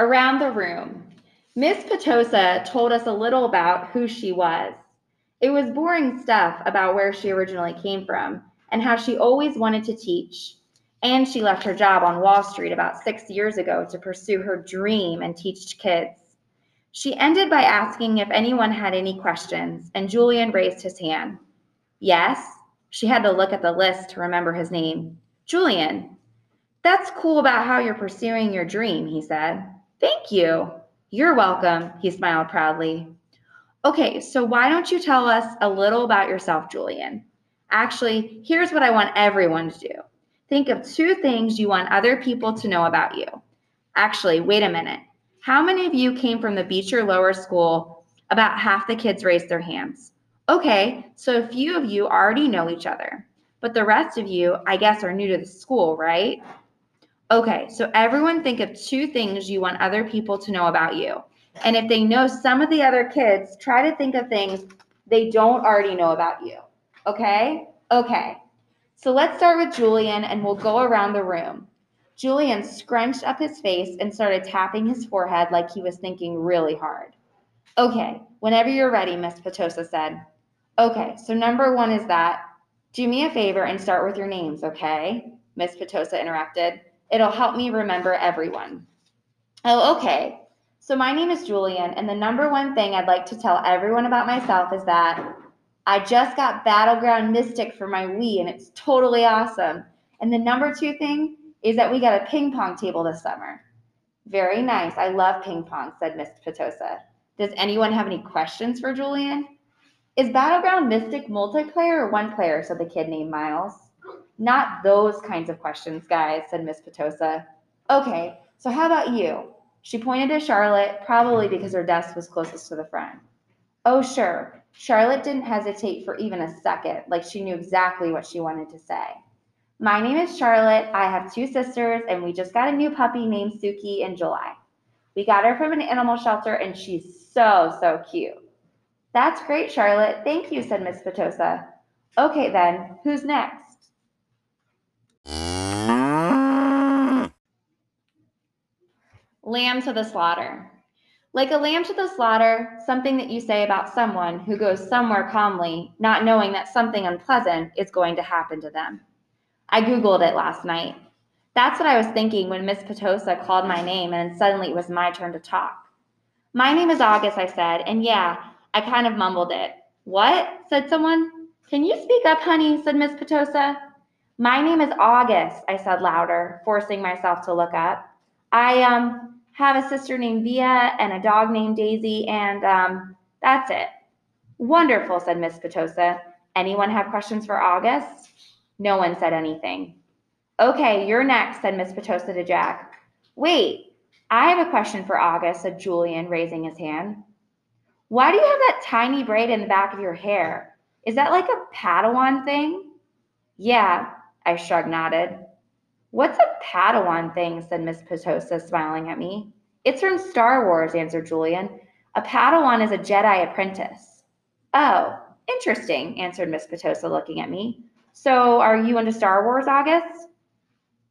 Around the room. Miss Petosa told us a little about who she was. It was boring stuff about where she originally came from and how she always wanted to teach. And she left her job on Wall Street about six years ago to pursue her dream and teach kids. She ended by asking if anyone had any questions, and Julian raised his hand. Yes, she had to look at the list to remember his name. Julian. That's cool about how you're pursuing your dream, he said. Thank you. You're welcome, he smiled proudly. Okay, so why don't you tell us a little about yourself, Julian? Actually, here's what I want everyone to do think of two things you want other people to know about you. Actually, wait a minute. How many of you came from the Beecher Lower School? About half the kids raised their hands. Okay, so a few of you already know each other, but the rest of you, I guess, are new to the school, right? Okay, so everyone think of two things you want other people to know about you. And if they know some of the other kids, try to think of things they don't already know about you. Okay? Okay. So let's start with Julian and we'll go around the room. Julian scrunched up his face and started tapping his forehead like he was thinking really hard. Okay, whenever you're ready, Miss Petosa said. Okay, so number one is that. Do me a favor and start with your names, okay? Miss Petosa interrupted. It'll help me remember everyone. Oh, okay. So my name is Julian, and the number one thing I'd like to tell everyone about myself is that I just got Battleground Mystic for my Wii, and it's totally awesome. And the number two thing is that we got a ping pong table this summer. Very nice. I love ping pong, said Miss Petosa. Does anyone have any questions for Julian? Is Battleground Mystic multiplayer or one player? said the kid named Miles. Not those kinds of questions, guys, said Miss Petosa. Okay, so how about you? She pointed to Charlotte, probably because her desk was closest to the front. Oh, sure. Charlotte didn't hesitate for even a second, like she knew exactly what she wanted to say. My name is Charlotte. I have two sisters, and we just got a new puppy named Suki in July. We got her from an animal shelter, and she's so, so cute. That's great, Charlotte. Thank you, said Miss Petosa. Okay, then, who's next? Lamb to the slaughter. Like a lamb to the slaughter, something that you say about someone who goes somewhere calmly, not knowing that something unpleasant is going to happen to them. I Googled it last night. That's what I was thinking when Miss Petosa called my name and suddenly it was my turn to talk. My name is August, I said, and yeah, I kind of mumbled it. What? said someone. Can you speak up, honey? said Miss Petosa. My name is August, I said louder, forcing myself to look up. I um have a sister named Via and a dog named Daisy, and um, that's it. Wonderful, said Miss Petosa. Anyone have questions for August? No one said anything. Okay, you're next, said Miss Petosa to Jack. Wait, I have a question for August, said Julian, raising his hand. Why do you have that tiny braid in the back of your hair? Is that like a Padawan thing? Yeah, I shrugged nodded. What's a Padawan thing? said Miss Petosa, smiling at me. It's from Star Wars, answered Julian. A Padawan is a Jedi apprentice. Oh, interesting, answered Miss Petosa, looking at me. So are you into Star Wars, August?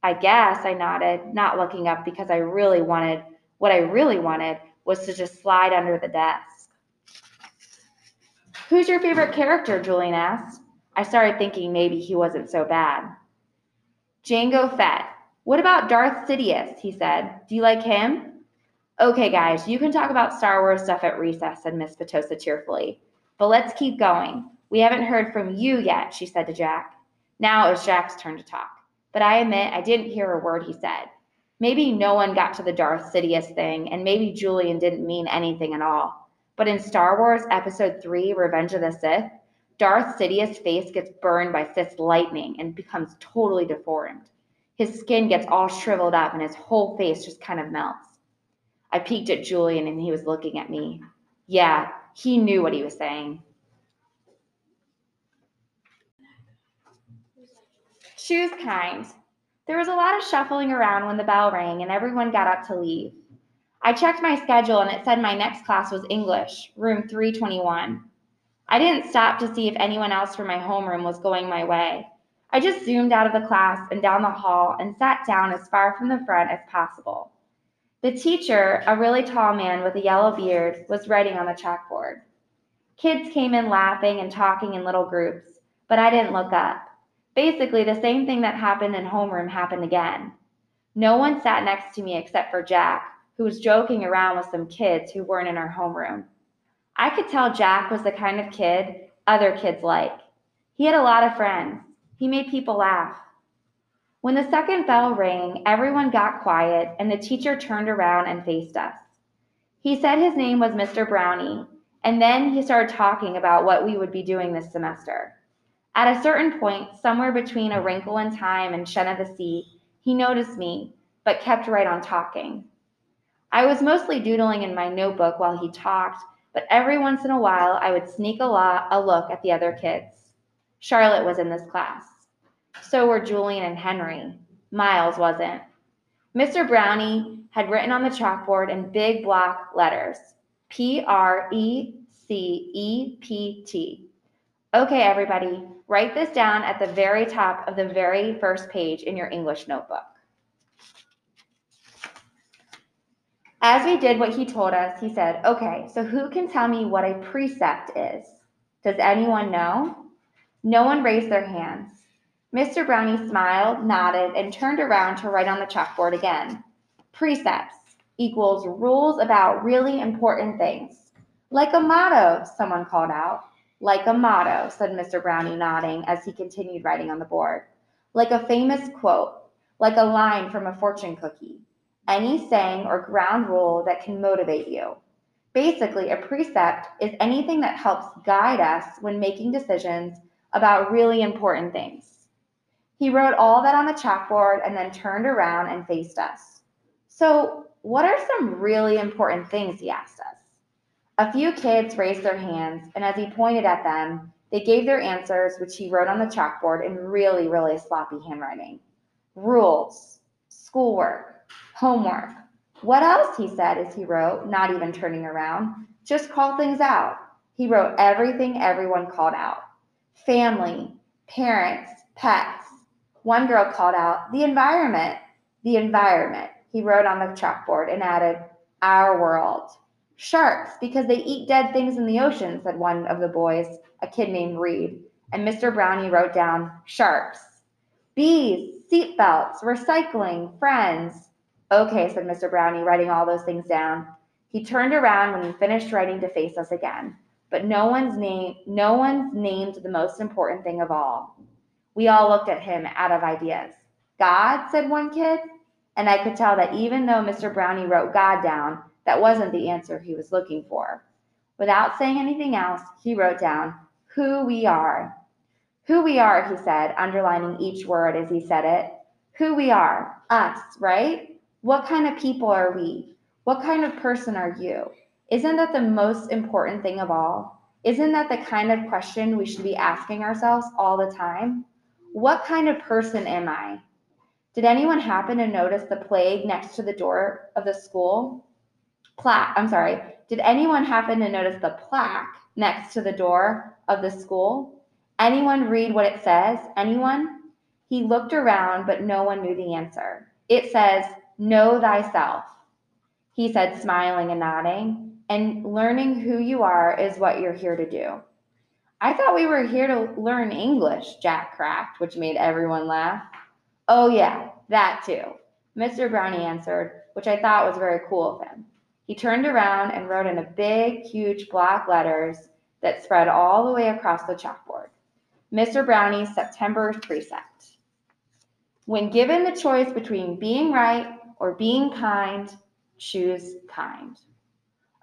I guess, I nodded, not looking up because I really wanted, what I really wanted was to just slide under the desk. Who's your favorite character? Julian asked. I started thinking maybe he wasn't so bad. Jango Fett. What about Darth Sidious? He said. Do you like him? Okay, guys, you can talk about Star Wars stuff at recess, said Miss Petosa cheerfully. But let's keep going. We haven't heard from you yet, she said to Jack. Now it was Jack's turn to talk. But I admit I didn't hear a word he said. Maybe no one got to the Darth Sidious thing, and maybe Julian didn't mean anything at all. But in Star Wars Episode 3, Revenge of the Sith, Darth Sidious' face gets burned by Sith lightning and becomes totally deformed. His skin gets all shriveled up and his whole face just kind of melts. I peeked at Julian and he was looking at me. Yeah, he knew what he was saying. Choose kind. There was a lot of shuffling around when the bell rang and everyone got up to leave. I checked my schedule and it said my next class was English, room 321. I didn't stop to see if anyone else from my homeroom was going my way. I just zoomed out of the class and down the hall and sat down as far from the front as possible. The teacher, a really tall man with a yellow beard, was writing on the chalkboard. Kids came in laughing and talking in little groups, but I didn't look up. Basically, the same thing that happened in homeroom happened again. No one sat next to me except for Jack, who was joking around with some kids who weren't in our homeroom. I could tell Jack was the kind of kid other kids like. He had a lot of friends. He made people laugh. When the second bell rang, everyone got quiet and the teacher turned around and faced us. He said his name was Mr. Brownie, and then he started talking about what we would be doing this semester. At a certain point, somewhere between A Wrinkle in Time and Shen of the Sea, he noticed me, but kept right on talking. I was mostly doodling in my notebook while he talked, but every once in a while I would sneak a, lot, a look at the other kids. Charlotte was in this class. So were Julian and Henry. Miles wasn't. Mr. Brownie had written on the chalkboard in big block letters P R E C E P T. Okay, everybody, write this down at the very top of the very first page in your English notebook. As we did what he told us, he said, Okay, so who can tell me what a precept is? Does anyone know? No one raised their hands. Mr. Brownie smiled, nodded, and turned around to write on the chalkboard again. Precepts equals rules about really important things. Like a motto, someone called out. Like a motto, said Mr. Brownie, nodding as he continued writing on the board. Like a famous quote, like a line from a fortune cookie. Any saying or ground rule that can motivate you. Basically, a precept is anything that helps guide us when making decisions about really important things. He wrote all that on the chalkboard and then turned around and faced us. So, what are some really important things? He asked us. A few kids raised their hands, and as he pointed at them, they gave their answers, which he wrote on the chalkboard in really, really sloppy handwriting. Rules, schoolwork, homework. What else? He said as he wrote, not even turning around. Just call things out. He wrote everything everyone called out family, parents, pets, one girl called out, The environment, the environment. He wrote on the chalkboard and added, Our world. Sharks, because they eat dead things in the ocean, said one of the boys, a kid named Reid. And Mr. Brownie wrote down, Sharks. Bees, seatbelts, recycling, friends. Okay, said Mr. Brownie, writing all those things down. He turned around when he finished writing to face us again. But no one's name no one's named the most important thing of all. We all looked at him out of ideas. God, said one kid. And I could tell that even though Mr. Brownie wrote God down, that wasn't the answer he was looking for. Without saying anything else, he wrote down, Who we are. Who we are, he said, underlining each word as he said it. Who we are. Us, right? What kind of people are we? What kind of person are you? Isn't that the most important thing of all? Isn't that the kind of question we should be asking ourselves all the time? What kind of person am I? Did anyone happen to notice the plague next to the door of the school? Plaque, I'm sorry. Did anyone happen to notice the plaque next to the door of the school? Anyone read what it says? Anyone? He looked around, but no one knew the answer. It says, Know thyself. He said, smiling and nodding, and learning who you are is what you're here to do. I thought we were here to learn English, Jack cracked, which made everyone laugh. Oh, yeah, that too, Mr. Brownie answered, which I thought was very cool of him. He turned around and wrote in a big, huge block letters that spread all the way across the chalkboard. Mr. Brownie's September precept. When given the choice between being right or being kind, choose kind.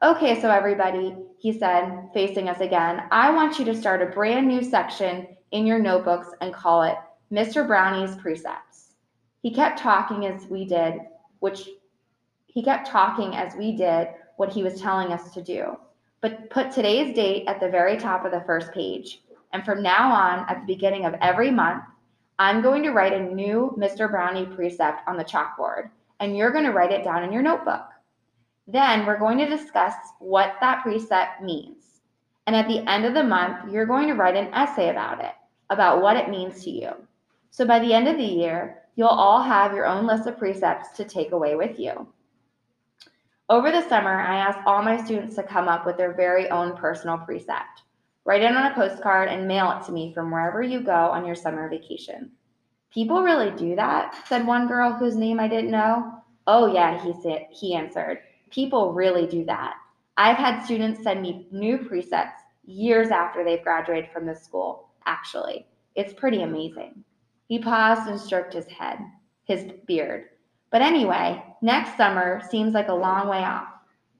Okay, so everybody, he said, facing us again, I want you to start a brand new section in your notebooks and call it Mr. Brownie's Precepts. He kept talking as we did, which he kept talking as we did what he was telling us to do. But put today's date at the very top of the first page. And from now on, at the beginning of every month, I'm going to write a new Mr. Brownie precept on the chalkboard, and you're going to write it down in your notebook. Then we're going to discuss what that precept means. And at the end of the month, you're going to write an essay about it, about what it means to you. So by the end of the year, you'll all have your own list of precepts to take away with you. Over the summer, I asked all my students to come up with their very own personal precept. Write it on a postcard and mail it to me from wherever you go on your summer vacation. People really do that? said one girl whose name I didn't know. Oh, yeah, he, said, he answered. People really do that. I've had students send me new precepts years after they've graduated from the school, actually. It's pretty amazing. He paused and stroked his head, his beard. But anyway, next summer seems like a long way off.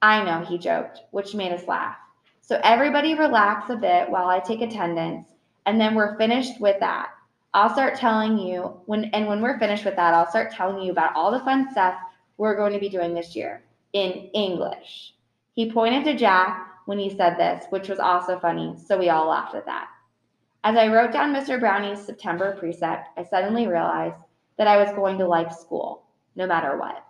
I know, he joked, which made us laugh. So everybody relax a bit while I take attendance, and then we're finished with that. I'll start telling you when and when we're finished with that, I'll start telling you about all the fun stuff we're going to be doing this year in English. He pointed to Jack when he said this, which was also funny, so we all laughed at that. As I wrote down Mr. Brownie's September precept, I suddenly realized that I was going to like school, no matter what.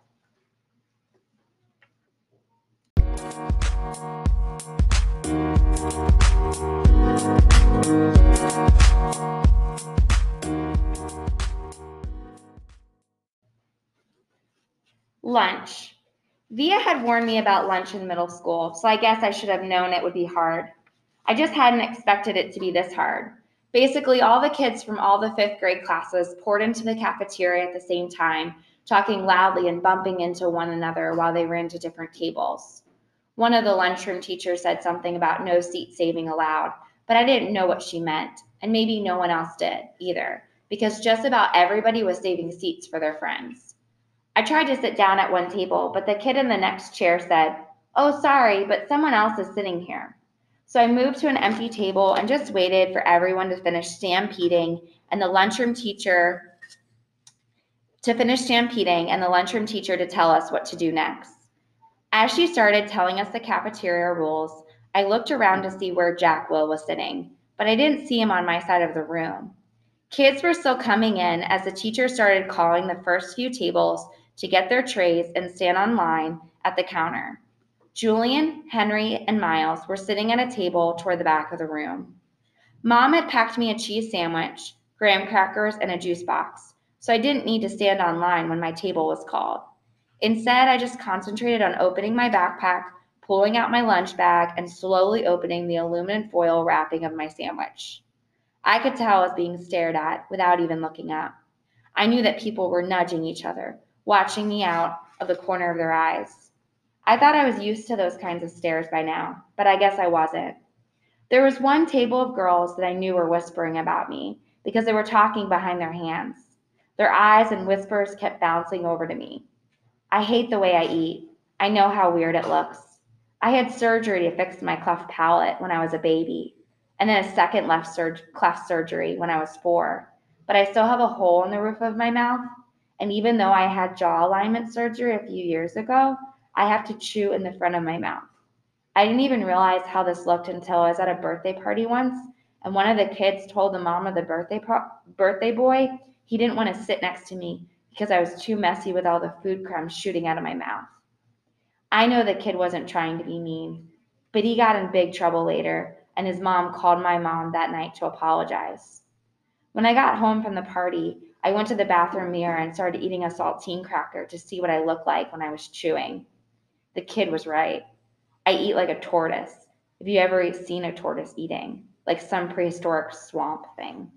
Lunch. Via had warned me about lunch in middle school, so I guess I should have known it would be hard. I just hadn't expected it to be this hard. Basically, all the kids from all the fifth grade classes poured into the cafeteria at the same time, talking loudly and bumping into one another while they ran to different tables. One of the lunchroom teachers said something about no seat saving allowed, but I didn't know what she meant, and maybe no one else did either, because just about everybody was saving seats for their friends. I tried to sit down at one table, but the kid in the next chair said, Oh, sorry, but someone else is sitting here. So I moved to an empty table and just waited for everyone to finish stampeding and the lunchroom teacher to finish stampeding and the lunchroom teacher to tell us what to do next. As she started telling us the cafeteria rules, I looked around to see where Jack Will was sitting, but I didn't see him on my side of the room. Kids were still coming in as the teacher started calling the first few tables to get their trays and stand on line at the counter. Julian, Henry, and Miles were sitting at a table toward the back of the room. Mom had packed me a cheese sandwich, graham crackers, and a juice box, so I didn't need to stand on line when my table was called. Instead, I just concentrated on opening my backpack, pulling out my lunch bag, and slowly opening the aluminum foil wrapping of my sandwich. I could tell I was being stared at without even looking up. I knew that people were nudging each other, watching me out of the corner of their eyes. I thought I was used to those kinds of stares by now, but I guess I wasn't. There was one table of girls that I knew were whispering about me because they were talking behind their hands. Their eyes and whispers kept bouncing over to me. I hate the way I eat. I know how weird it looks. I had surgery to fix my cleft palate when I was a baby, and then a second left sur- cleft surgery when I was four. But I still have a hole in the roof of my mouth and even though I had jaw alignment surgery a few years ago, I have to chew in the front of my mouth. I didn't even realize how this looked until I was at a birthday party once, and one of the kids told the mom of the birthday pro- birthday boy he didn't want to sit next to me because I was too messy with all the food crumbs shooting out of my mouth. I know the kid wasn't trying to be mean, but he got in big trouble later, and his mom called my mom that night to apologize. When I got home from the party, I went to the bathroom mirror and started eating a saltine cracker to see what I looked like when I was chewing. The kid was right. I eat like a tortoise. Have you ever seen a tortoise eating? Like some prehistoric swamp thing.